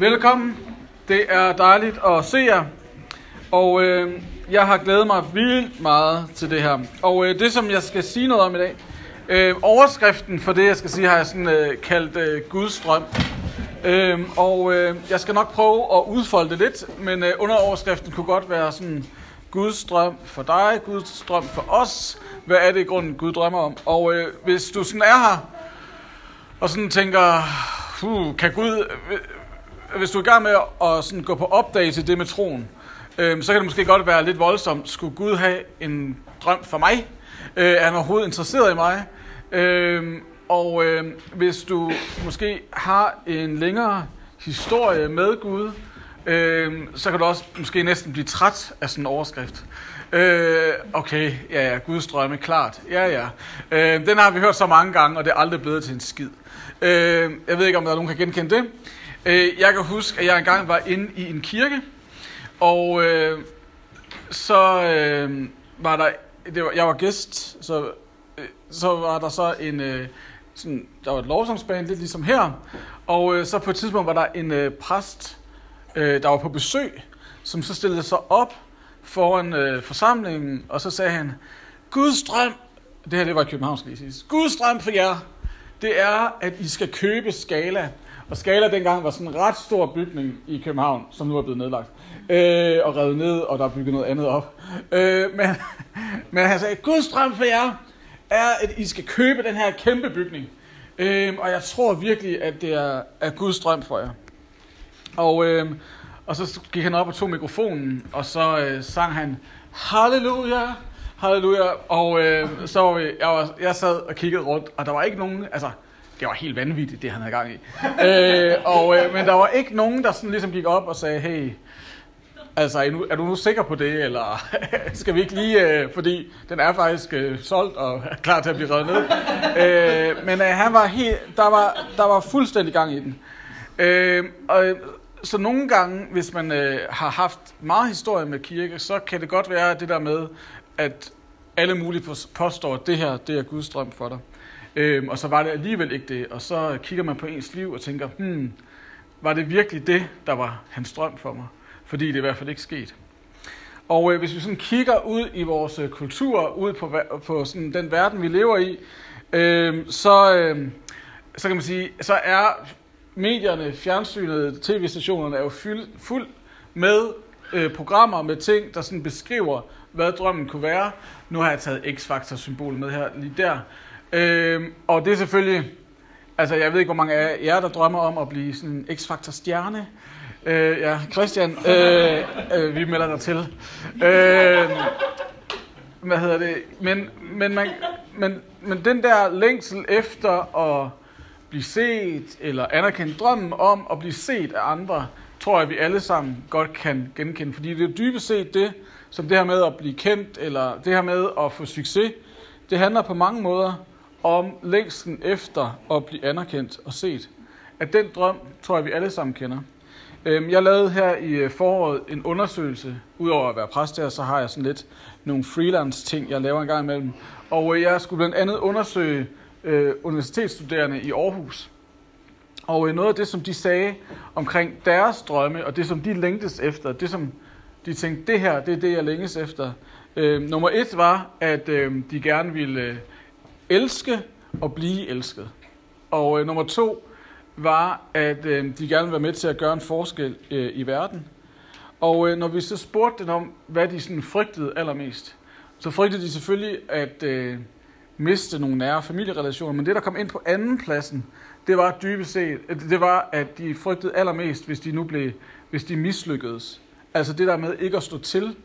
Velkommen. Det er dejligt at se jer. Og øh, jeg har glædet mig vildt meget til det her. Og øh, det, som jeg skal sige noget om i dag, øh, overskriften for det, jeg skal sige, har jeg sådan øh, kaldt øh, Guds drøm. Øh, og øh, jeg skal nok prøve at udfolde det lidt, men øh, under overskriften kunne godt være sådan Guds drøm for dig, Guds drøm for os. Hvad er det i grunden, Gud drømmer om? Og øh, hvis du sådan er her, og sådan tænker, uh, kan Gud, hvis du er i gang med at sådan gå på opdagelse det med troen, øh, så kan det måske godt være lidt voldsomt. Skulle Gud have en drøm for mig? Øh, er han overhovedet interesseret i mig? Øh, og øh, hvis du måske har en længere historie med Gud, øh, så kan du også måske næsten blive træt af sådan en overskrift. Øh, okay, ja, ja, Guds drømme, klart. Ja, ja. Øh, den har vi hørt så mange gange, og det er aldrig blevet til en skid. Øh, jeg ved ikke, om der er nogen, der kan genkende det. Øh, jeg kan huske, at jeg engang var inde i en kirke, og øh, så øh, var der, det var, jeg var gæst, så, øh, så var der så en, øh, sådan, der var et lovsangsband, lidt ligesom her, og øh, så på et tidspunkt var der en øh, præst, øh, der var på besøg, som så stillede sig op foran øh, forsamlingen, og så sagde han, Guds drøm, det her det var i København, skal lige sige, Guds drøm for jer, det er, at I skal købe Skala. Og Skala dengang var sådan en ret stor bygning i København, som nu er blevet nedlagt. Øh, og revet ned, og der er bygget noget andet op. Øh, men, men han sagde, Guds drøm for jer er, at I skal købe den her kæmpe bygning. Øh, og jeg tror virkelig, at det er, er Guds drøm for jer. Og, øh, og så gik han op og tog mikrofonen, og så øh, sang han, Halleluja, halleluja. Og øh, så var vi, jeg, var, jeg sad og kiggede rundt, og der var ikke nogen, altså, det var helt vanvittigt, det han havde gang i. øh, og, øh, men der var ikke nogen, der sådan ligesom gik op og sagde, hey, altså, er, nu, er du nu sikker på det, eller skal vi ikke lige, øh, fordi den er faktisk øh, solgt og er klar til at blive reddet ned. øh, men øh, han var helt, der var, der var fuldstændig gang i den. Øh, og, så nogle gange, hvis man øh, har haft meget historie med kirke, så kan det godt være det der med, at alle mulige påstår, at det her det er Guds drøm for dig. Øhm, og så var det alligevel ikke det. Og så kigger man på ens liv og tænker, hmm, var det virkelig det, der var hans drøm for mig? Fordi det er i hvert fald ikke sket. Og øh, hvis vi sådan kigger ud i vores øh, kultur, ud på, på sådan den verden, vi lever i, øh, så, øh, så kan man sige, så er medierne, fjernsynet, tv-stationerne er jo fyld, fuld med øh, programmer med ting, der sådan beskriver, hvad drømmen kunne være. Nu har jeg taget X-Factor-symbolet med her lige der. Øh, og det er selvfølgelig, altså jeg ved ikke, hvor mange af jer, der drømmer om at blive sådan en X-Factor-stjerne. Øh, ja, Christian, øh, øh, vi melder dig til. Øh, hvad hedder det? Men, men, man, men, men den der længsel efter at blive set, eller anerkende drømmen om at blive set af andre, tror jeg, vi alle sammen godt kan genkende. Fordi det er dybest set det, som det her med at blive kendt, eller det her med at få succes, det handler på mange måder om længsten efter at blive anerkendt og set. At den drøm, tror jeg, vi alle sammen kender. Øhm, jeg lavede her i øh, foråret en undersøgelse. Udover at være præst her, så har jeg sådan lidt nogle freelance ting, jeg laver en gang imellem. Og øh, jeg skulle blandt andet undersøge øh, universitetsstuderende i Aarhus. Og noget af det, som de sagde omkring deres drømme, og det, som de længtes efter, det, som de tænkte, det her, det er det, jeg længes efter. Øh, nummer et var, at øh, de gerne ville øh, elske og blive elsket. Og øh, nummer to var, at øh, de gerne ville være med til at gøre en forskel øh, i verden. Og øh, når vi så spurgte dem om, hvad de sådan frygtede allermest, så frygtede de selvfølgelig at øh, miste nogle nære familierelationer. Men det, der kom ind på anden pladsen, det var dybest set, øh, det var, at de frygtede allermest, hvis de nu blev, hvis de mislykkedes. Altså det der med ikke at stå til,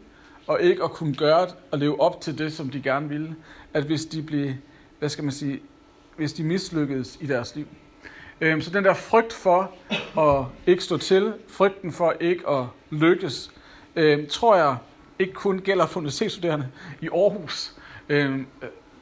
og ikke at kunne gøre og leve op til det, som de gerne ville. At hvis de blev, hvad skal man sige, hvis de mislykkedes i deres liv. Øhm, så den der frygt for at ikke stå til, frygten for ikke at lykkes, øhm, tror jeg ikke kun gælder for universitetsstuderende i Aarhus. Øhm,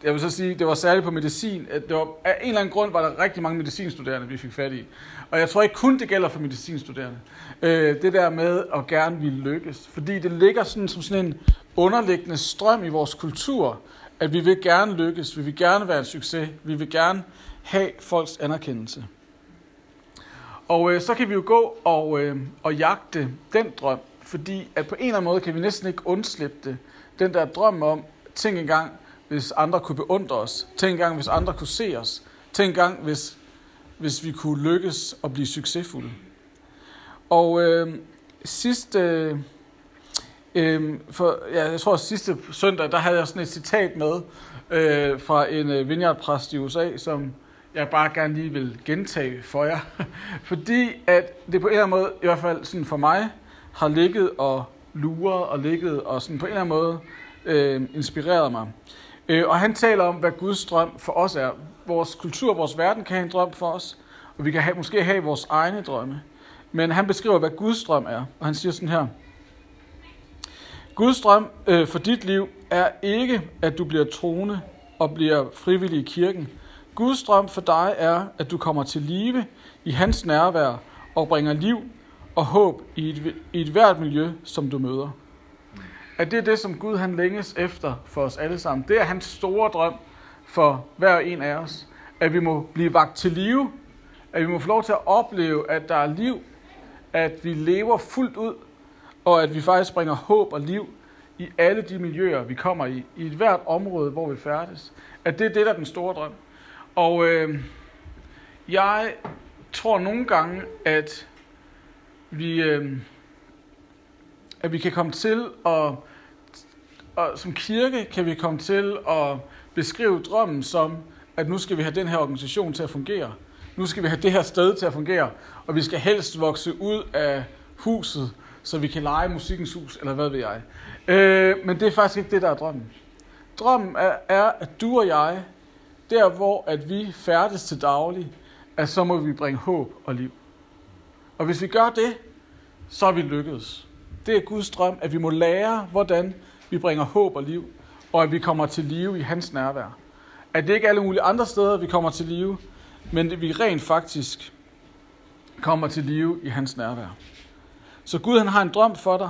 jeg vil så sige, det var særligt på medicin. At det var, af en eller anden grund var der rigtig mange medicinstuderende, vi fik fat i. Og jeg tror ikke kun det gælder for medicinstuderende. Øh, det der med at gerne ville lykkes. Fordi det ligger sådan som sådan en underliggende strøm i vores kultur, at vi vil gerne lykkes, vi vil gerne være en succes, vi vil gerne have folks anerkendelse. Og øh, så kan vi jo gå og, øh, og jagte den drøm, fordi at på en eller anden måde kan vi næsten ikke undslippe det. Den der drøm om, tænk engang, hvis andre kunne beundre os. Tænk engang, hvis andre kunne se os. Tænk engang, hvis, hvis vi kunne lykkes og blive succesfulde. Og øh, sidste, øh, Øhm, for, ja, jeg tror sidste søndag, der havde jeg sådan et citat med øh, fra en øh, vineyardpræst i USA, som jeg bare gerne lige vil gentage for jer. Fordi at det på en eller anden måde, i hvert fald sådan for mig, har ligget og luret og ligget og sådan på en eller anden måde øh, inspireret mig. Øh, og han taler om, hvad Guds drøm for os er. Vores kultur, vores verden kan have en drøm for os, og vi kan have, måske have vores egne drømme. Men han beskriver, hvad Guds drøm er, og han siger sådan her. Guds drøm øh, for dit liv er ikke, at du bliver troende og bliver frivillig i kirken. Guds drøm for dig er, at du kommer til live i hans nærvær og bringer liv og håb i et, i et hvert miljø, som du møder. At det er det, som Gud han længes efter for os alle sammen. Det er hans store drøm for hver en af os. At vi må blive vagt til live. At vi må få lov til at opleve, at der er liv. At vi lever fuldt ud. Og at vi faktisk bringer håb og liv i alle de miljøer, vi kommer i. I et hvert område, hvor vi færdes. At det er det, der er den store drøm. Og øh, jeg tror nogle gange, at vi, øh, at vi kan komme til at, og som kirke kan vi komme til at beskrive drømmen som, at nu skal vi have den her organisation til at fungere. Nu skal vi have det her sted til at fungere, og vi skal helst vokse ud af huset, så vi kan lege musikkens hus, eller hvad ved jeg. Øh, men det er faktisk ikke det, der er drømmen. Drømmen er, er, at du og jeg, der hvor at vi færdes til daglig, at så må vi bringe håb og liv. Og hvis vi gør det, så er vi lykkedes. Det er Guds drøm, at vi må lære, hvordan vi bringer håb og liv, og at vi kommer til live i hans nærvær. At det ikke er alle mulige andre steder, vi kommer til live, men at vi rent faktisk kommer til live i hans nærvær. Så Gud han har en drøm for dig,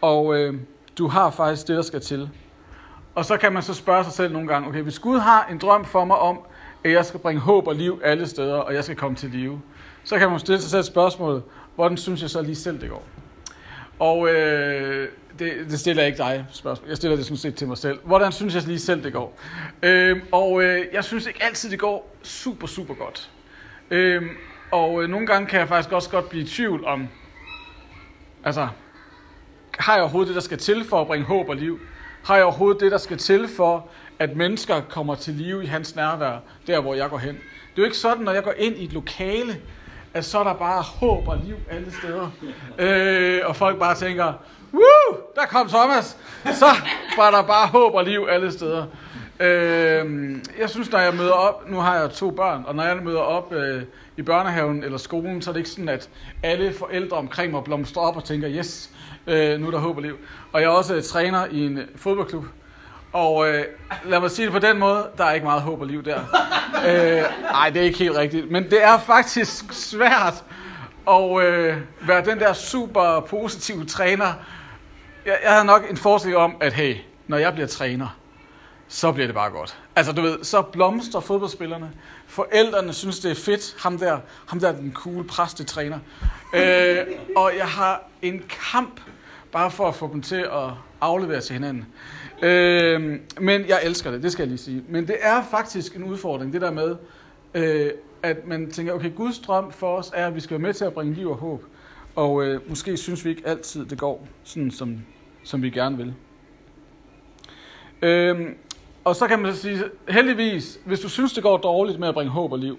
og øh, du har faktisk det, der skal til. Og så kan man så spørge sig selv nogle gange, okay, hvis Gud har en drøm for mig om, at jeg skal bringe håb og liv alle steder, og jeg skal komme til live, så kan man stille sig selv spørgsmålet, hvordan synes jeg så lige selv, det går? Og øh, det, det stiller jeg ikke dig spørgsmål. Jeg stiller det sådan set til mig selv. Hvordan synes jeg lige selv, det går? Øh, og øh, jeg synes ikke altid, det går super, super godt. Øh, og øh, nogle gange kan jeg faktisk også godt blive i tvivl om, altså, har jeg overhovedet det, der skal til for at bringe håb og liv? Har jeg overhovedet det, der skal til for, at mennesker kommer til live i hans nærvær, der hvor jeg går hen? Det er jo ikke sådan, når jeg går ind i et lokale, at så er der bare håb og liv alle steder. Øh, og folk bare tænker, Woo! Der kom Thomas! Så var der bare håb og liv alle steder. Øh, jeg synes, når jeg møder op, nu har jeg to børn, og når jeg møder op øh, i børnehaven eller skolen, så er det ikke sådan, at alle forældre omkring mig blomstrer op og tænker, yes, øh, nu er der håb og liv. Og jeg er også øh, træner i en fodboldklub, og øh, lad mig sige det på den måde, der er ikke meget håb og liv der. øh, ej, det er ikke helt rigtigt. Men det er faktisk svært at øh, være den der super positive træner. Jeg, jeg havde nok en forestilling om, at hey, når jeg bliver træner, så bliver det bare godt. Altså du ved, så blomstrer fodboldspillerne. Forældrene synes, det er fedt. Ham der, ham der er den cool præstetræner. Øh, og jeg har en kamp bare for at få dem til at aflevere til hinanden. Øh, men jeg elsker det, det skal jeg lige sige. Men det er faktisk en udfordring, det der med, øh, at man tænker, okay, Guds drøm for os er, at vi skal være med til at bringe liv og håb. Og øh, måske synes vi ikke altid, det går sådan, som, som vi gerne vil. Øh, og så kan man så sige, heldigvis, hvis du synes, det går dårligt med at bringe håb og liv,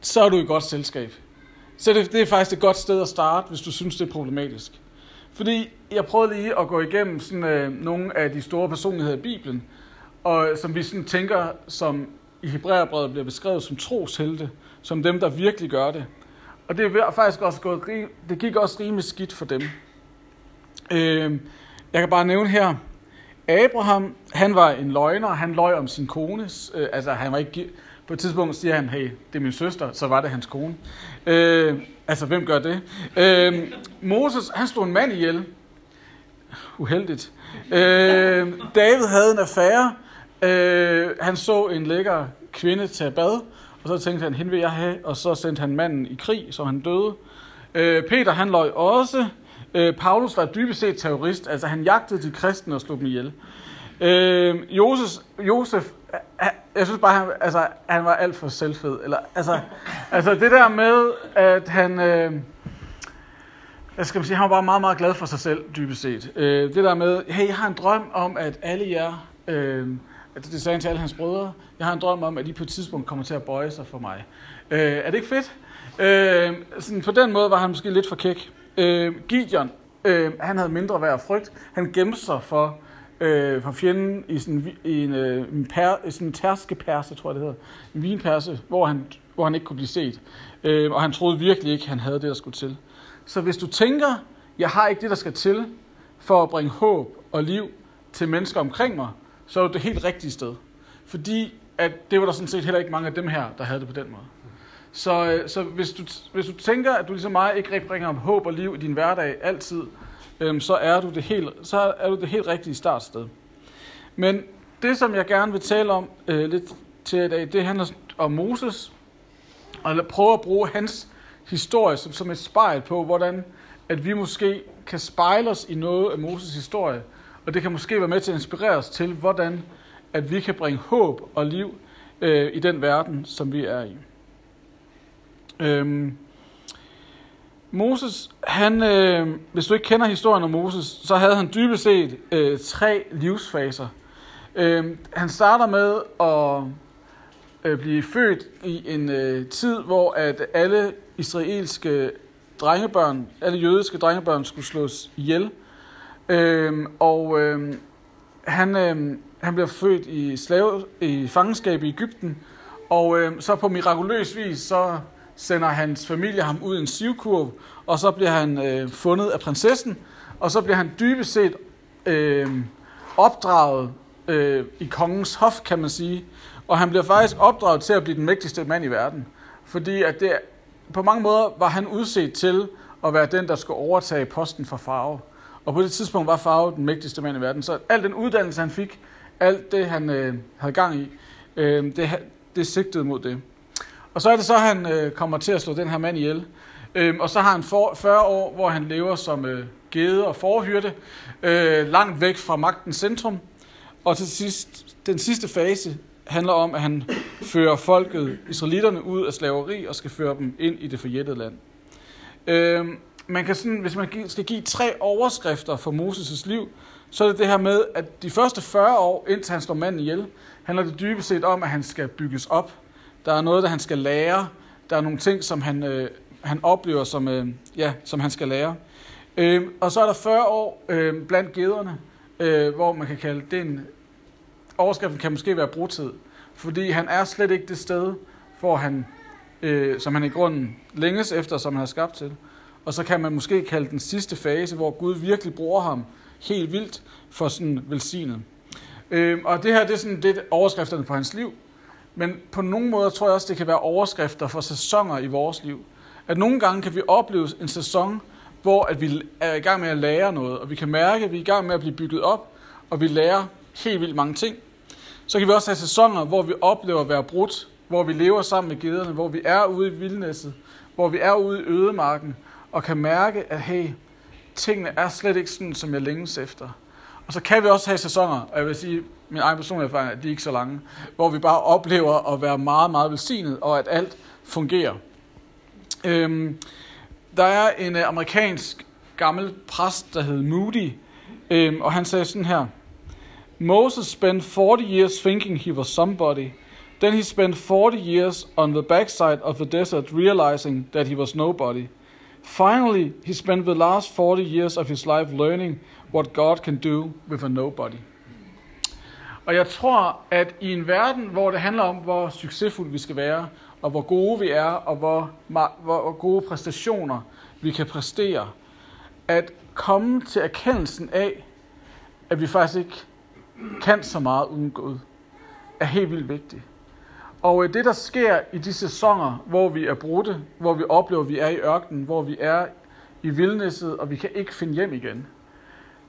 så er du i godt selskab. Så det, det er faktisk et godt sted at starte, hvis du synes, det er problematisk. Fordi jeg prøvede lige at gå igennem sådan, øh, nogle af de store personligheder i Bibelen, og som vi sådan tænker, som i Hebræerbrevet bliver beskrevet som troshelte, som dem, der virkelig gør det. Og det er faktisk også gået, det gik også rimelig skidt for dem. Øh, jeg kan bare nævne her, Abraham, han var en løgner, han løj om sin kone, øh, altså han var ikke, på et tidspunkt siger han, hey, det er min søster, så var det hans kone. Øh, altså, hvem gør det? Øh, Moses, han stod en mand ihjel. Uheldigt. Øh, David havde en affære. Øh, han så en lækker kvinde tage bad, og så tænkte han, hende vil jeg have, og så sendte han manden i krig, så han døde. Øh, Peter, han løj også. Øh, Paulus var dybest set terrorist, altså han jagtede de kristne og slog dem ihjel. Øh, Josef, Josef, jeg synes bare, han, altså, han var alt for selvfed. Eller, altså, altså det der med, at han... Øh, jeg skal sige, han var bare meget, meget glad for sig selv, dybest set. Øh, det der med, hey, jeg har en drøm om, at alle jer, øh, det sagde han til alle hans brødre, jeg har en drøm om, at I på et tidspunkt kommer til at bøje sig for mig. Øh, er det ikke fedt? Øh, sådan, på den måde var han måske lidt for kæk. Øh, Gideon, øh, han havde mindre værd og frygt. Han gemte sig for, øh, for fjenden i sådan, i en, øh, en, per, sådan en tærskeperse, tror jeg det hedder. En vinperse, hvor han, hvor han ikke kunne blive set. Øh, og han troede virkelig ikke, han havde det, der skulle til. Så hvis du tænker, jeg har ikke det, der skal til for at bringe håb og liv til mennesker omkring mig, så er det det helt rigtige sted. Fordi at det var der sådan set heller ikke mange af dem her, der havde det på den måde. Så, øh, så hvis, du, hvis du tænker, at du ligesom mig ikke rigtig bringer håb og liv i din hverdag altid, øhm, så, er du det helt, så er du det helt rigtige startsted. Men det, som jeg gerne vil tale om øh, lidt til i dag, det handler om Moses, og prøve at bruge hans historie som, som et spejl på, hvordan at vi måske kan spejle os i noget af Moses historie, og det kan måske være med til at inspirere os til, hvordan at vi kan bringe håb og liv øh, i den verden, som vi er i. Øhm, Moses, han, øh, hvis du ikke kender historien om Moses, så havde han dybest set øh, tre livsfaser. Øh, han starter med at øh, blive født i en øh, tid, hvor at alle israelske drengebørn, alle jødiske drengebørn skulle slås ihjel. Øh, og øh, han, øh, han bliver født i slave i fangenskab i Ægypten, og øh, så på mirakuløs vis, så sender hans familie ham ud i en sivkurv, og så bliver han øh, fundet af prinsessen, og så bliver han dybest set øh, opdraget øh, i kongens hof, kan man sige. Og han bliver faktisk opdraget til at blive den mægtigste mand i verden. Fordi at det, på mange måder var han udset til at være den, der skulle overtage posten for farve. Og på det tidspunkt var farve den mægtigste mand i verden. Så alt den uddannelse, han fik, alt det, han øh, havde gang i, øh, det, det sigtede mod det. Og så er det så, at han øh, kommer til at slå den her mand ihjel. Øhm, og så har han for, 40 år, hvor han lever som øh, gede og forhyrte, øh, langt væk fra magtens centrum. Og til sidst, den sidste fase handler om, at han fører folket, israelitterne, ud af slaveri og skal føre dem ind i det forjættede land. Øhm, man kan sådan, hvis man skal give tre overskrifter for Moses' liv, så er det det her med, at de første 40 år, indtil han slår manden ihjel, handler det dybest set om, at han skal bygges op. Der er noget, der han skal lære. Der er nogle ting, som han, øh, han oplever, som, øh, ja, som han skal lære. Øh, og så er der 40 år øh, blandt gederne, øh, hvor man kan kalde det en... Overskriften kan måske være brudtid, fordi han er slet ikke det sted, hvor han, øh, som han i grunden længes efter, som han har skabt til. Og så kan man måske kalde den sidste fase, hvor Gud virkelig bruger ham helt vildt for sådan velsignet. Øh, og det her det er sådan det overskrifterne på hans liv. Men på nogle måder tror jeg også, det kan være overskrifter for sæsoner i vores liv. At nogle gange kan vi opleve en sæson, hvor at vi er i gang med at lære noget, og vi kan mærke, at vi er i gang med at blive bygget op, og vi lærer helt vildt mange ting. Så kan vi også have sæsoner, hvor vi oplever at være brudt, hvor vi lever sammen med gederne, hvor vi er ude i vildnæsset, hvor vi er ude i ødemarken, og kan mærke, at hey, tingene er slet ikke sådan, som jeg længes efter. Og så kan vi også have sæsoner, og jeg vil sige, min egen personlige erfaring er, at de er ikke så lange, hvor vi bare oplever at være meget, meget velsignet, og at alt fungerer. Øhm, der er en øh, amerikansk gammel præst, der hed Moody, øhm, og han sagde sådan her, Moses spent 40 years thinking he was somebody. Then he spent 40 years on the backside of the desert realizing that he was nobody. Finally, he spent the last 40 years of his life learning what God can do with a nobody. Og jeg tror, at i en verden, hvor det handler om, hvor succesfulde vi skal være, og hvor gode vi er, og hvor, hvor gode præstationer vi kan præstere, at komme til erkendelsen af, at vi faktisk ikke kan så meget uden Gud, er helt vildt vigtigt. Og øh, det, der sker i de sæsoner, hvor vi er brudte, hvor vi oplever, at vi er i ørkenen, hvor vi er i vildnæsset, og vi kan ikke finde hjem igen,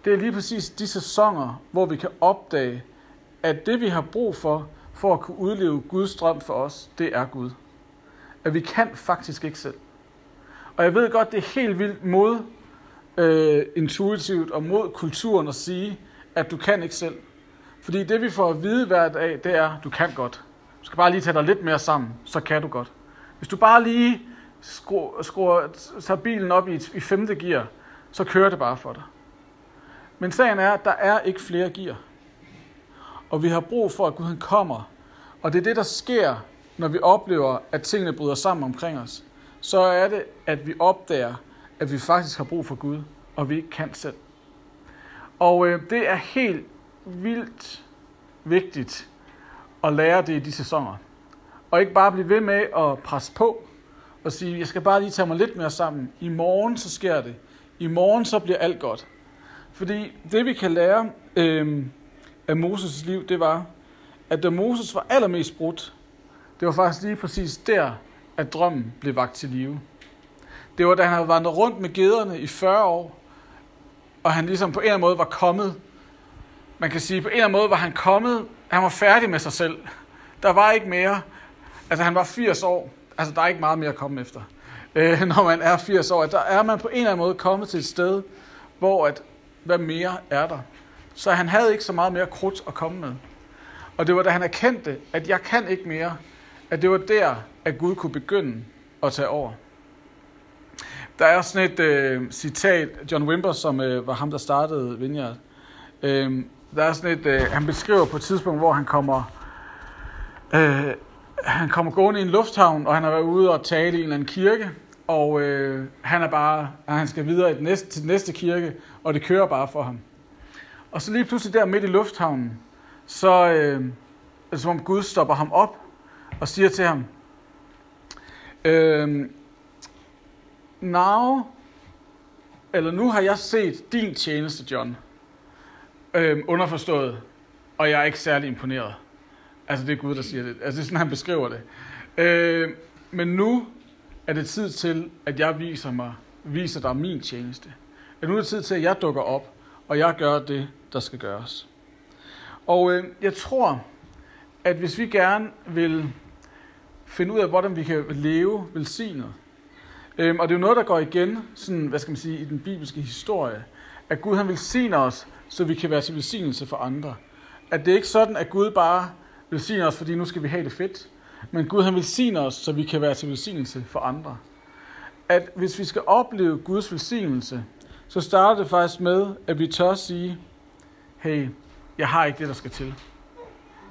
det er lige præcis de sæsoner, hvor vi kan opdage, at det vi har brug for, for at kunne udleve Guds drøm for os, det er Gud. at vi kan faktisk ikke selv. Og jeg ved godt, det er helt vildt mod øh, intuitivt og mod kulturen at sige, at du kan ikke selv. Fordi det vi får at vide hver dag, det er, at du kan godt. Du skal bare lige tage dig lidt mere sammen, så kan du godt. Hvis du bare lige skruer, skruer, tager bilen op i, i femte gear, så kører det bare for dig. Men sagen er, at der er ikke flere gear. Og vi har brug for, at Gud han kommer. Og det er det, der sker, når vi oplever, at tingene bryder sammen omkring os. Så er det, at vi opdager, at vi faktisk har brug for Gud, og vi ikke kan selv. Og øh, det er helt vildt vigtigt at lære det i de sæsoner. Og ikke bare blive ved med at presse på og sige, jeg skal bare lige tage mig lidt mere sammen. I morgen så sker det. I morgen så bliver alt godt. Fordi det vi kan lære øh, af Moses' liv, det var, at da Moses var allermest brudt, det var faktisk lige præcis der, at drømmen blev vagt til live. Det var da han havde vandret rundt med gederne i 40 år, og han ligesom på en eller anden måde var kommet. Man kan sige, på en eller anden måde var han kommet, han var færdig med sig selv. Der var ikke mere. Altså han var 80 år. Altså der er ikke meget mere at komme efter. Øh, når man er 80 år. Der er man på en eller anden måde kommet til et sted, hvor at, hvad mere er der? Så han havde ikke så meget mere krudt at komme med. Og det var da han erkendte, at jeg kan ikke mere, at det var der, at Gud kunne begynde at tage over. Der er sådan et øh, citat, John Wimber, som øh, var ham, der startede Vineyard. Øh, der er sådan et, øh, han beskriver på et tidspunkt, hvor han kommer, øh, han kommer gående i en lufthavn, og han har været ude og tale i en eller anden kirke, og øh, han er bare, han skal videre i den næste, til den næste kirke, og det kører bare for ham. Og så lige pludselig der midt i lufthavnen, så øh, er det som om Gud stopper ham op og siger til ham, øh, now, eller nu har jeg set din tjeneste, John, øh, underforstået, og jeg er ikke særlig imponeret. Altså det er Gud, der siger det. Altså det er sådan, han beskriver det. Øh, men nu er det tid til, at jeg viser mig, viser dig min tjeneste. At nu er det tid til, at jeg dukker op, og jeg gør det, der skal gøres. Og øh, jeg tror, at hvis vi gerne vil finde ud af, hvordan vi kan leve velsignet, øh, og det er jo noget, der går igen, sådan, hvad skal man sige, i den bibelske historie, at Gud han velsigner os, så vi kan være til velsignelse for andre. At det er ikke sådan, at Gud bare velsigner os, fordi nu skal vi have det fedt, men Gud han velsigner os, så vi kan være til velsignelse for andre. At hvis vi skal opleve Guds velsignelse, så starter det faktisk med, at vi tør sige, hey, jeg har ikke det, der skal til.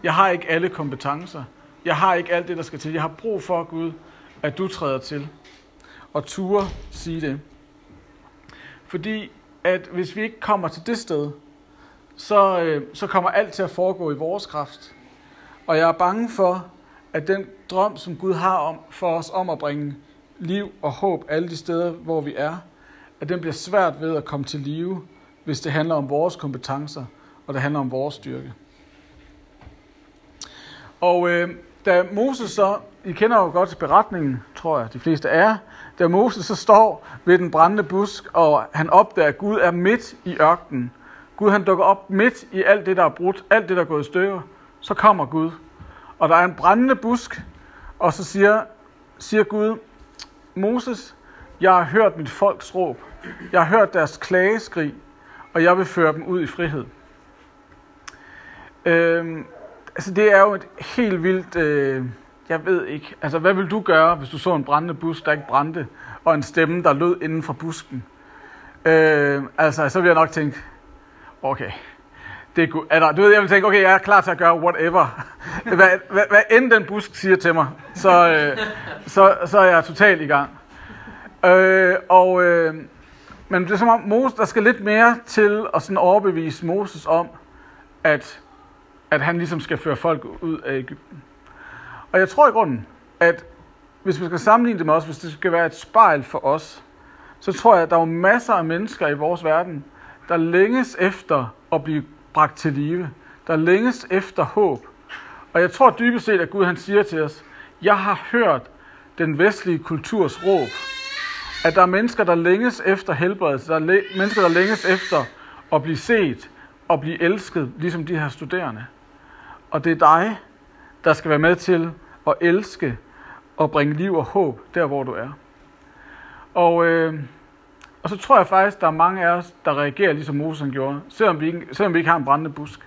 Jeg har ikke alle kompetencer. Jeg har ikke alt det, der skal til. Jeg har brug for, Gud, at du træder til. Og ture sige det. Fordi at hvis vi ikke kommer til det sted, så, øh, så kommer alt til at foregå i vores kraft. Og jeg er bange for, at den drøm, som Gud har om, for os om at bringe liv og håb alle de steder, hvor vi er, at den bliver svært ved at komme til live, hvis det handler om vores kompetencer, og det handler om vores styrke. Og øh, da Moses så, I kender jo godt beretningen, tror jeg, de fleste er, da Moses så står ved den brændende busk, og han opdager, at Gud er midt i ørkenen. Gud han dukker op midt i alt det, der er brudt, alt det, der er gået i stykker. Så kommer Gud. Og der er en brændende busk, og så siger, siger Gud, Moses, jeg har hørt mit folks råb. Jeg har hørt deres klageskrig, og jeg vil føre dem ud i frihed. Øhm, altså det er jo et helt vildt, øh, jeg ved ikke, altså hvad vil du gøre, hvis du så en brændende busk, der ikke brændte, og en stemme, der lød inden for busken? Øh, altså, så vil jeg nok tænke, okay, det er godt. Eller, du ved, jeg vil tænke, okay, jeg er klar til at gøre whatever. hvad, hvad, hvad end den busk siger til mig, så, øh, så, så er jeg totalt i gang. Øh, og, øh, men det er som om, Moses, der skal lidt mere til at sådan overbevise Moses om, at, at han ligesom skal føre folk ud af Ægypten. Og jeg tror i grunden, at hvis vi skal sammenligne det med os, hvis det skal være et spejl for os, så tror jeg, at der er masser af mennesker i vores verden, der længes efter at blive bragt til live. Der længes efter håb. Og jeg tror dybest set, at Gud han siger til os, jeg har hørt den vestlige kulturs råb. At der er mennesker, der længes efter helbredelse. Der er mennesker, der længes efter at blive set og blive elsket, ligesom de her studerende. Og det er dig, der skal være med til at elske og bringe liv og håb der, hvor du er. Og, øh, og så tror jeg faktisk, der er mange af os, der reagerer ligesom Moses han gjorde, selvom vi ikke, selvom vi ikke har en brændende busk.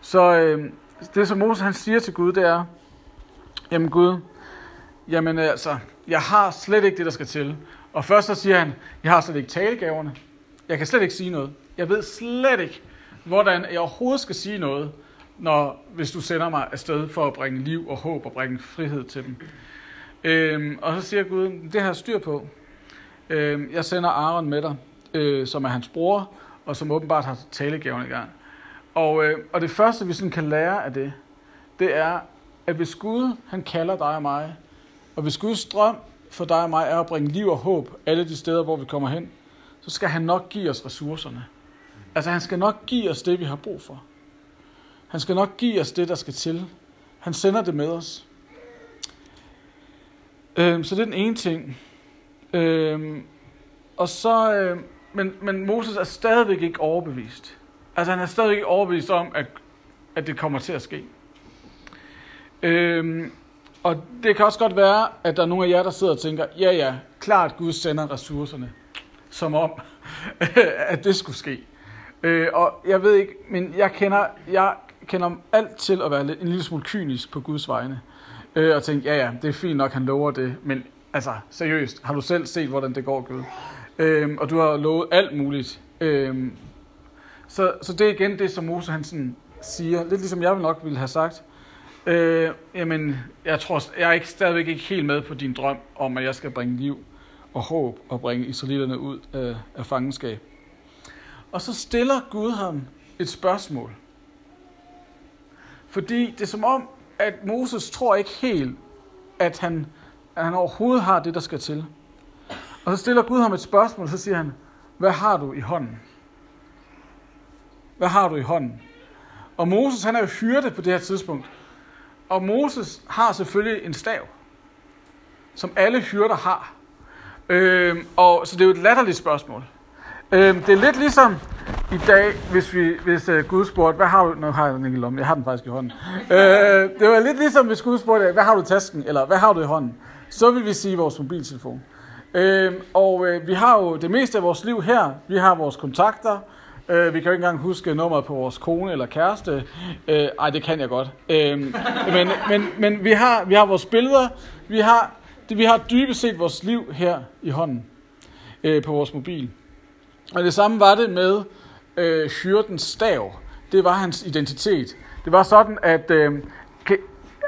Så øh, det, som Moses han siger til Gud, det er, jamen Gud, jamen altså, jeg har slet ikke det, der skal til. Og først så siger han, jeg har slet ikke talegaverne. Jeg kan slet ikke sige noget. Jeg ved slet ikke, hvordan jeg overhovedet skal sige noget, når, hvis du sender mig afsted for at bringe liv og håb og bringe frihed til dem. Øhm, og så siger Gud, det har jeg styr på. Øh, jeg sender Aaron med dig, øh, som er hans bror, og som åbenbart har talegaven i gang. Og, øh, og det første, vi sådan kan lære af det, det er, at hvis Gud han kalder dig og mig, og hvis Guds drøm for dig og mig er at bringe liv og håb alle de steder, hvor vi kommer hen, så skal han nok give os ressourcerne. Altså han skal nok give os det, vi har brug for. Han skal nok give os det, der skal til. Han sender det med os. Øhm, så det er den ene ting. Øhm, og så, øh, men, men Moses er stadigvæk ikke overbevist. Altså han er stadigvæk ikke overbevist om, at, at det kommer til at ske. Øhm, og det kan også godt være, at der er nogle af jer, der sidder og tænker, ja ja, klart Gud sender ressourcerne, som om, at det skulle ske. Øh, og jeg ved ikke, men jeg kender, jeg kender alt til at være en lille smule kynisk på Guds vegne. Øh, og tænke, ja ja, det er fint nok, han lover det, men altså seriøst, har du selv set, hvordan det går, Gud? Øhm, og du har lovet alt muligt. Øhm, så, så det er igen det, som Mose han sådan siger, lidt ligesom jeg nok ville have sagt, Øh, jamen, jeg tror, jeg er ikke, stadigvæk ikke helt med på din drøm om, at jeg skal bringe liv og håb og bringe israelitterne ud af, af fangenskab. Og så stiller Gud ham et spørgsmål. Fordi det er som om, at Moses tror ikke helt, at han, at han overhovedet har det, der skal til. Og så stiller Gud ham et spørgsmål, og så siger han, hvad har du i hånden? Hvad har du i hånden? Og Moses, han er jo hyrde på det her tidspunkt. Og Moses har selvfølgelig en stav, som alle hyrder har. Øhm, og, så det er jo et latterligt spørgsmål. Øhm, det er lidt ligesom i dag, hvis, vi, hvis uh, Gud spurgte, hvad har du... Nu har jeg den ikke i lommen, jeg har den faktisk i hånden. Øh, det var lidt ligesom, hvis Gud spurgte, hvad har du i tasken, eller hvad har du i hånden? Så vil vi sige vores mobiltelefon. Øh, og øh, vi har jo det meste af vores liv her. Vi har vores kontakter, Øh, vi kan jo ikke engang huske nummeret på vores kone eller kæreste. Øh, ej, det kan jeg godt. Øh, men men, men vi, har, vi har vores billeder. Vi har, det, vi har dybest set vores liv her i hånden øh, på vores mobil. Og det samme var det med øh, hyrdens stav. Det var hans identitet. Det var sådan, at... Øh, kan,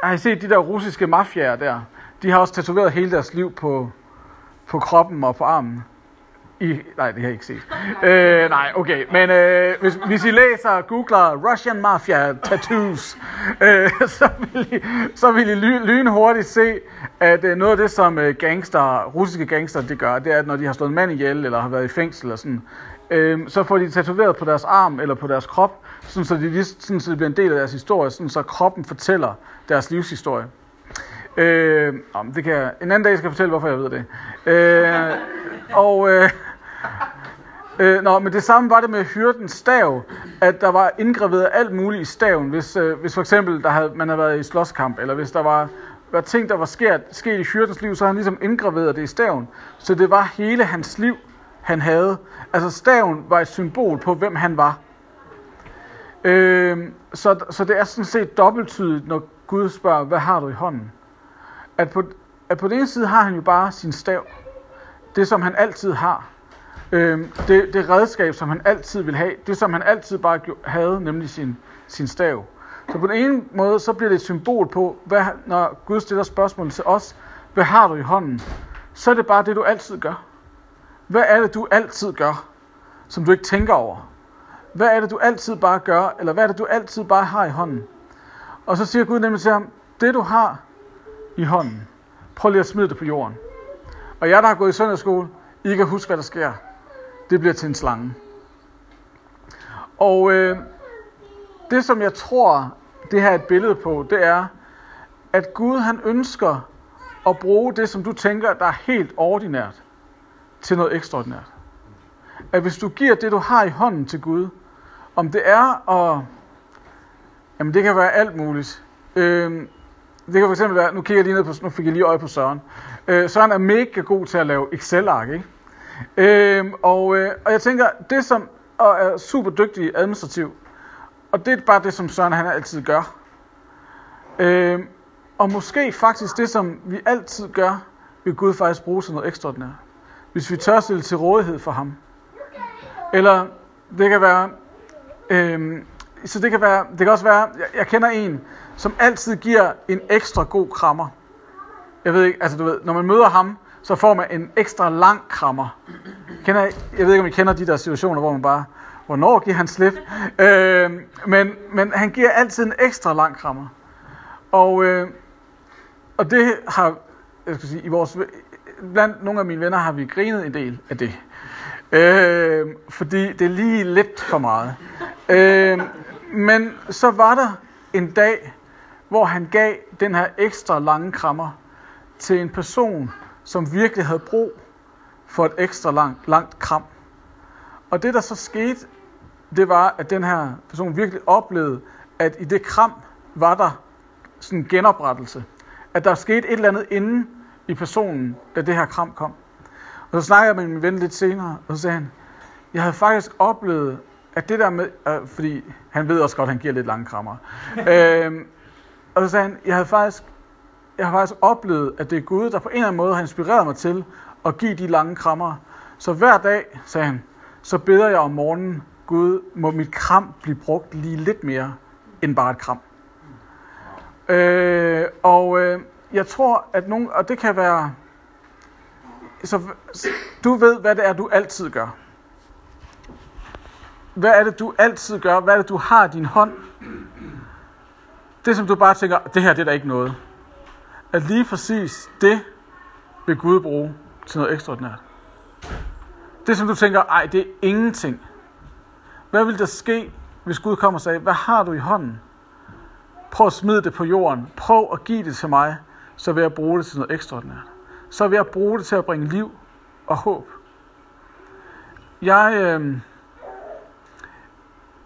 har I set de der russiske mafiaer der? De har også tatoveret hele deres liv på, på kroppen og på armen. I, nej, det har jeg ikke set. Øh, nej, okay. Men øh, hvis, hvis I læser, googler Russian Mafia tattoos, øh, så, vil I, så vil I lynhurtigt se, at øh, noget af det, som øh, gangster, russiske gangster, det gør, det er, at når de har slået en mand ihjel, eller har været i fængsel, eller sådan, øh, så får de tatoveret på deres arm eller på deres krop, sådan, så, de, sådan, så det bliver en del af deres historie, sådan, så kroppen fortæller deres livshistorie. Øh, det kan jeg, en anden dag skal jeg fortælle, hvorfor jeg ved det. Øh, og, øh, Øh, nå, men det samme var det med hyrdens stav, at der var indgraveret alt muligt i staven, hvis, øh, hvis for eksempel der havde, man havde været i slåskamp, eller hvis der var, var ting, der var sket, sket i hyrdens liv, så han ligesom indgraveret det i staven. Så det var hele hans liv, han havde. Altså staven var et symbol på, hvem han var. Øh, så, så det er sådan set dobbelttydigt, når Gud spørger, hvad har du i hånden? At på, at på den ene side har han jo bare sin stav. Det, som han altid har. Øh, det, det redskab, som han altid vil have, det som han altid bare havde, nemlig sin, sin stav. Så på den ene måde, så bliver det et symbol på, hvad, når Gud stiller spørgsmål til os, hvad har du i hånden? Så er det bare det, du altid gør. Hvad er det, du altid gør, som du ikke tænker over? Hvad er det, du altid bare gør, eller hvad er det, du altid bare har i hånden? Og så siger Gud nemlig til ham, det du har i hånden, prøv lige at smide det på jorden. Og jeg, der har gået i søndagsskole, I kan huske, hvad der sker det bliver til en slange. Og øh, det, som jeg tror, det her er et billede på, det er, at Gud han ønsker at bruge det, som du tænker, der er helt ordinært, til noget ekstraordinært. At hvis du giver det, du har i hånden til Gud, om det er at... Jamen, det kan være alt muligt. Øh, det kan for eksempel være, nu kigger jeg lige ned på, nu fik jeg lige øje på Søren. Øh, Søren er mega god til at lave Excel-ark, ikke? Øh, og, øh, og jeg tænker, det som og er super dygtig administrativ, og det er bare det, som Søren han altid gør. Øh, og måske faktisk det, som vi altid gør, vil Gud faktisk bruge til noget ekstraordinært. Hvis vi tør stille til rådighed for ham. Eller det kan være, øh, så det kan være, det kan også være, jeg, jeg kender en, som altid giver en ekstra god krammer. Jeg ved ikke, altså du ved, når man møder ham, så får man en ekstra lang krammer. Kender, jeg ved ikke, om I kender de der situationer, hvor man bare, hvornår giver han slip? Øh, men, men han giver altid en ekstra lang krammer. Og, øh, og det har, jeg skal sige, i vores, blandt nogle af mine venner har vi grinet en del af det. Øh, fordi det er lige lidt for meget. Øh, men så var der en dag, hvor han gav den her ekstra lange krammer til en person, som virkelig havde brug for et ekstra langt, langt kram. Og det, der så skete, det var, at den her person virkelig oplevede, at i det kram var der sådan en genoprettelse. At der skete et eller andet inde i personen, da det her kram kom. Og så snakkede jeg med min ven lidt senere, og så sagde han, jeg havde faktisk oplevet, at det der med, øh, fordi han ved også godt, at han giver lidt lange krammer. øh, og så sagde han, jeg havde faktisk, jeg har faktisk oplevet, at det er Gud, der på en eller anden måde har inspireret mig til at give de lange krammer. Så hver dag, sagde han, så beder jeg om morgenen, Gud, må mit kram blive brugt lige lidt mere end bare et kram. Øh, og øh, jeg tror, at nogen, og det kan være, så du ved, hvad det er, du altid gør. Hvad er det, du altid gør? Hvad er det, du har i din hånd? Det, som du bare tænker, det her det er der ikke noget. At lige præcis det vil Gud bruge til noget ekstraordinært. Det, som du tænker, ej, det er ingenting. Hvad vil der ske, hvis Gud kommer og sagde, hvad har du i hånden? Prøv at smide det på jorden. Prøv at give det til mig, så vil jeg bruge det til noget ekstraordinært. Så vil jeg bruge det til at bringe liv og håb. Jeg, øh,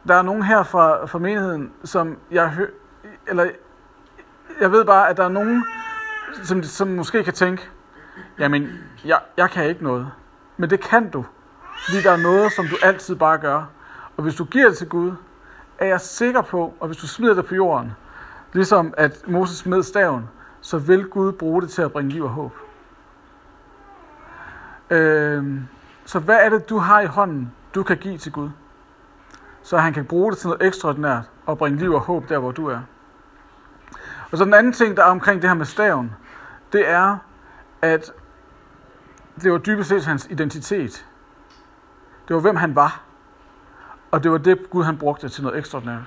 der er nogen her fra, fra menigheden, som jeg hører, eller jeg ved bare, at der er nogen, som, som måske kan tænke, jamen, jeg, jeg kan ikke noget. Men det kan du, fordi der er noget, som du altid bare gør. Og hvis du giver det til Gud, er jeg sikker på, og hvis du smider det på jorden, ligesom at Moses smed staven, så vil Gud bruge det til at bringe liv og håb. Øh, så hvad er det, du har i hånden, du kan give til Gud? Så han kan bruge det til noget ekstraordinært og bringe liv og håb der, hvor du er. Og så den anden ting, der er omkring det her med staven, det er, at det var dybest set hans identitet. Det var, hvem han var. Og det var det, Gud han brugte til noget ekstraordinært.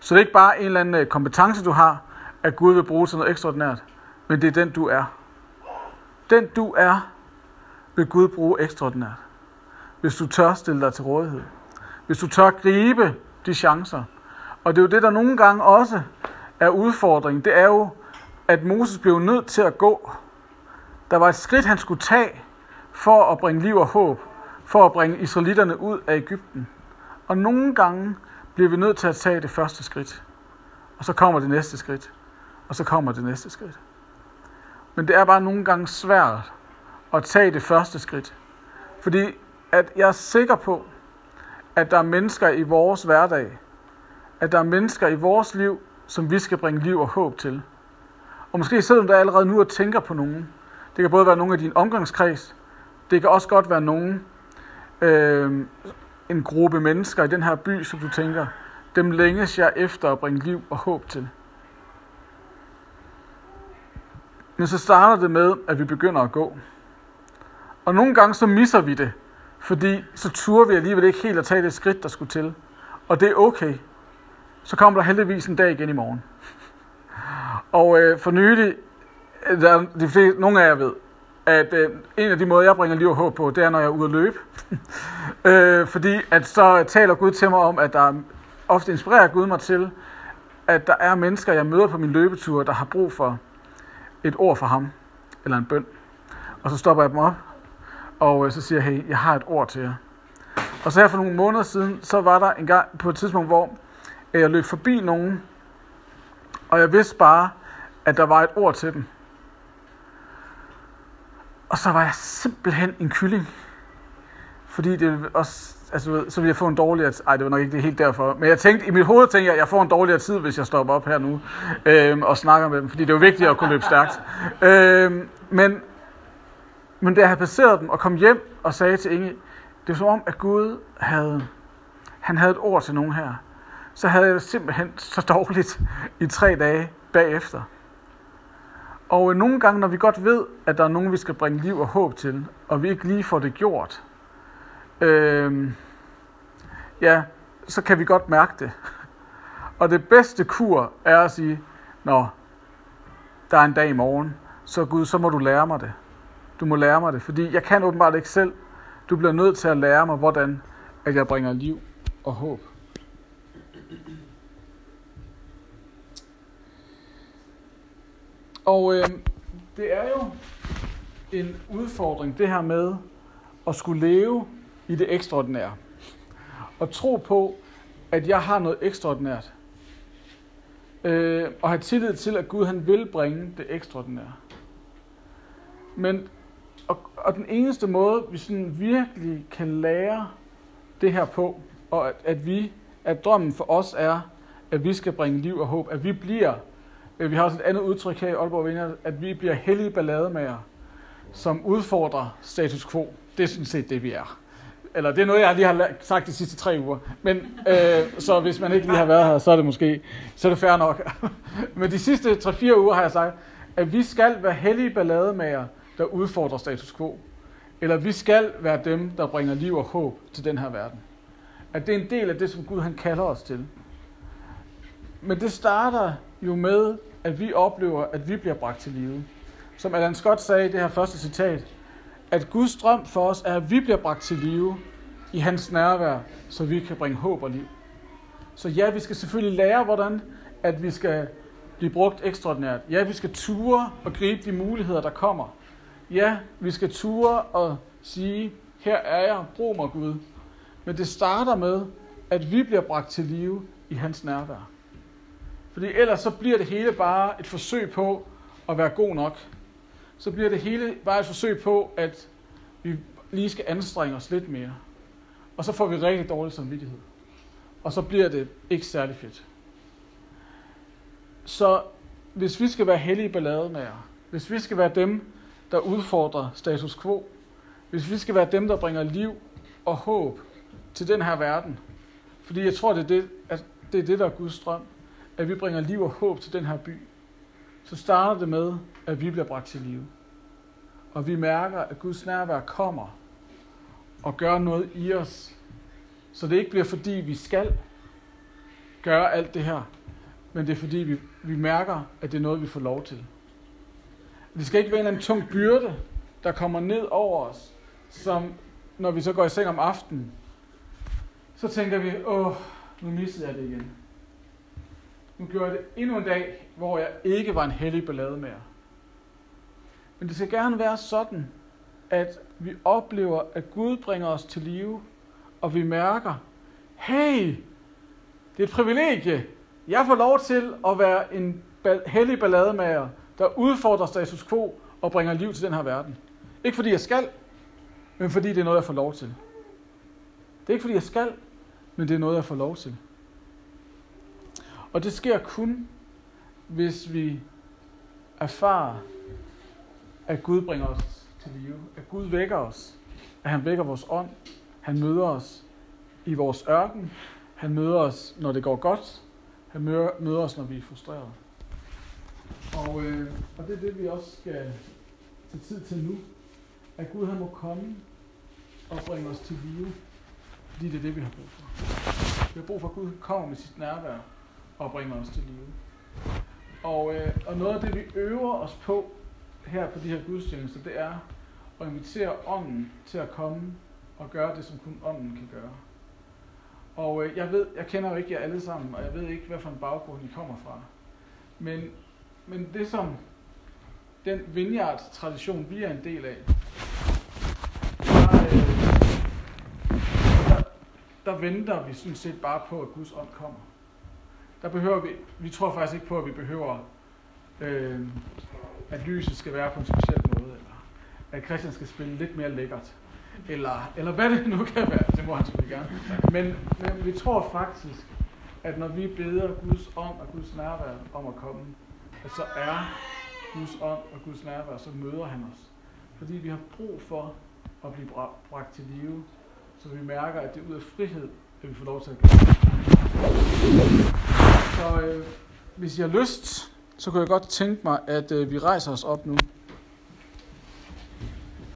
Så det er ikke bare en eller anden øh, kompetence, du har, at Gud vil bruge til noget ekstraordinært, men det er den, du er. Den, du er, vil Gud bruge ekstraordinært. Hvis du tør stille dig til rådighed. Hvis du tør gribe de chancer. Og det er jo det, der nogle gange også er udfordringen. Det er jo, at Moses blev nødt til at gå. Der var et skridt, han skulle tage for at bringe liv og håb. For at bringe israelitterne ud af Ægypten. Og nogle gange bliver vi nødt til at tage det første skridt. Og så kommer det næste skridt. Og så kommer det næste skridt. Men det er bare nogle gange svært at tage det første skridt. Fordi at jeg er sikker på, at der er mennesker i vores hverdag, at der er mennesker i vores liv, som vi skal bringe liv og håb til. Og måske sidder du der allerede nu og tænker på nogen. Det kan både være nogen af din omgangskreds, det kan også godt være nogen, øh, en gruppe mennesker i den her by, som du tænker, dem længes jeg efter at bringe liv og håb til. Men så starter det med, at vi begynder at gå. Og nogle gange så misser vi det, fordi så turer vi alligevel ikke helt at tage det skridt, der skulle til. Og det er okay. Så kommer der heldigvis en dag igen i morgen. Og øh, for nylig, øh, der, de fleste, nogle af jer ved, at øh, en af de måder, jeg bringer liv og håb på, det er, når jeg er ude at løbe. øh, fordi at så taler Gud til mig om, at der ofte inspirerer Gud mig til, at der er mennesker, jeg møder på min løbetur, der har brug for et ord fra ham, eller en bøn. Og så stopper jeg dem op, og øh, så siger jeg, hey, jeg har et ord til jer. Og så her for nogle måneder siden, så var der en gang på et tidspunkt, hvor jeg løb forbi nogen, og jeg vidste bare, at der var et ord til dem. Og så var jeg simpelthen en kylling. Fordi det også, altså, så ville jeg få en dårligere... Ej, det var nok ikke det helt derfor. Men jeg tænkte, i mit hoved tænkte jeg, at jeg får en dårligere tid, hvis jeg stopper op her nu øhm, og snakker med dem. Fordi det er jo vigtigt at kunne løbe stærkt. Øhm, men, men da jeg havde passeret dem og kom hjem og sagde til Inge, det var som om, at Gud havde, han havde et ord til nogen her. Så havde jeg det simpelthen så dårligt i tre dage bagefter. Og øh, nogle gange, når vi godt ved, at der er nogen, vi skal bringe liv og håb til, og vi ikke lige får det gjort, øh, ja, så kan vi godt mærke det. Og det bedste kur er at sige, Nå, der er en dag i morgen, så Gud, så må du lære mig det. Du må lære mig det, fordi jeg kan åbenbart ikke selv. Du bliver nødt til at lære mig, hvordan at jeg bringer liv og håb. Og øh, det er jo en udfordring, det her med at skulle leve i det ekstraordinære. Og tro på, at jeg har noget ekstraordinært. Øh, og have tillid til, at Gud han vil bringe det ekstraordinære. Men, og, og den eneste måde, vi sådan virkelig kan lære det her på, og at, at vi, at drømmen for os er, at vi skal bringe liv og håb, at vi bliver Øh, vi har også et andet udtryk her i Aalborg Vinder, at vi bliver hellige ballademager, som udfordrer status quo. Det er sådan set det, vi er. Eller det er noget, jeg lige har sagt de sidste tre uger. Men, øh, så hvis man ikke lige har været her, så er det måske så er det fair nok. Men de sidste 3-4 uger har jeg sagt, at vi skal være hellige ballademager, der udfordrer status quo. Eller vi skal være dem, der bringer liv og håb til den her verden. At det er en del af det, som Gud han kalder os til. Men det starter jo med, at vi oplever, at vi bliver bragt til live. Som Alan Scott sagde i det her første citat, at Guds drøm for os er, at vi bliver bragt til live i hans nærvær, så vi kan bringe håb og liv. Så ja, vi skal selvfølgelig lære, hvordan at vi skal blive brugt ekstraordinært. Ja, vi skal ture og gribe de muligheder, der kommer. Ja, vi skal ture og sige, her er jeg, brug mig Gud. Men det starter med, at vi bliver bragt til live i hans nærvær. Fordi ellers så bliver det hele bare et forsøg på at være god nok. Så bliver det hele bare et forsøg på, at vi lige skal anstrenge os lidt mere. Og så får vi rigtig dårlig samvittighed. Og så bliver det ikke særlig fedt. Så hvis vi skal være hellige ballademager, hvis vi skal være dem, der udfordrer status quo, hvis vi skal være dem, der bringer liv og håb til den her verden, fordi jeg tror, det er det, at det, er det der er Guds drøm, at vi bringer liv og håb til den her by, så starter det med, at vi bliver bragt til live. Og vi mærker, at Guds nærvær kommer og gør noget i os. Så det ikke bliver fordi, vi skal gøre alt det her, men det er fordi, vi, vi mærker, at det er noget, vi får lov til. Det skal ikke være en eller anden tung byrde, der kommer ned over os, som når vi så går i seng om aftenen, så tænker vi, åh, nu missede jeg det igen. Nu gjorde jeg det endnu en dag, hvor jeg ikke var en hellig ballade mere. Men det skal gerne være sådan, at vi oplever, at Gud bringer os til live, og vi mærker, hey, det er et privilegie. Jeg får lov til at være en hellig ballademager, der udfordrer status quo og bringer liv til den her verden. Ikke fordi jeg skal, men fordi det er noget, jeg får lov til. Det er ikke fordi jeg skal, men det er noget, jeg får lov til. Og det sker kun, hvis vi erfarer, at Gud bringer os til live. At Gud vækker os. At han vækker vores ånd. Han møder os i vores ørken. Han møder os, når det går godt. Han møder, os, når vi er frustrerede. Og, øh, og det er det, vi også skal tage tid til nu. At Gud han må komme og bringe os til live. Fordi det er det, vi har brug for. Vi har brug for, at Gud kommer med sit nærvær og bringer os til live. Og, øh, og noget af det, vi øver os på her på de her gudstjenester, det er at invitere ånden til at komme og gøre det, som kun ånden kan gøre. Og øh, jeg ved, jeg kender jo ikke jer alle sammen, og jeg ved ikke, hvad for en baggrund I kommer fra. Men, men det som den vineyard-tradition, vi er en del af, der, øh, der, der venter vi sådan set bare på, at Guds ånd kommer der behøver vi, vi tror faktisk ikke på, at vi behøver øh, at lyset skal være på en speciel måde, eller at Christian skal spille lidt mere lækkert, eller, eller hvad det nu kan være, det må han selvfølgelig gerne. Men, men vi tror faktisk, at når vi beder Guds ånd og Guds nærvær om at komme, at så er Guds ånd og Guds nærvær, så møder han os. Fordi vi har brug for at blive bragt til live, så vi mærker, at det er ud af frihed, at vi får lov til at gøre så øh, hvis I har lyst, så kunne jeg godt tænke mig, at øh, vi rejser os op nu.